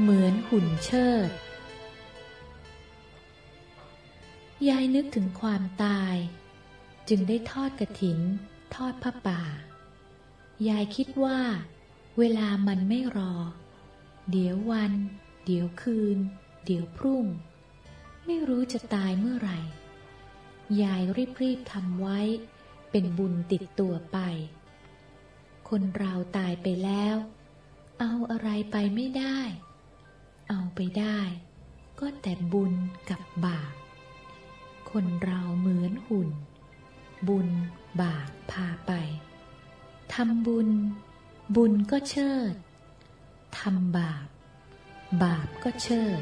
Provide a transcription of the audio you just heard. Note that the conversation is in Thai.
เหมือนหุ่นเชิด ยายนึกถึงความตาย จึงได้ทอดกระถิน ทอดผ้าป่า ยายคิดว่า เวลามันไม่รอ เดี๋ยววัน เดี๋ยวคืน เดี๋ยวพรุ่ง ไม่รู้จะตายเมื่อไหร่ ยายรีบๆทำไว้ เป็นบุญติดตัวไป คนเราตายไปแล้วเอาอะไรไปไม่ได้ เอาไปได้ ก็แต่บุญกับบาป คนเราเหมือนหุ่น บุญบาปพาไป ทำบุญ บุญก็เชิด ทำบาป บาปก็เชิด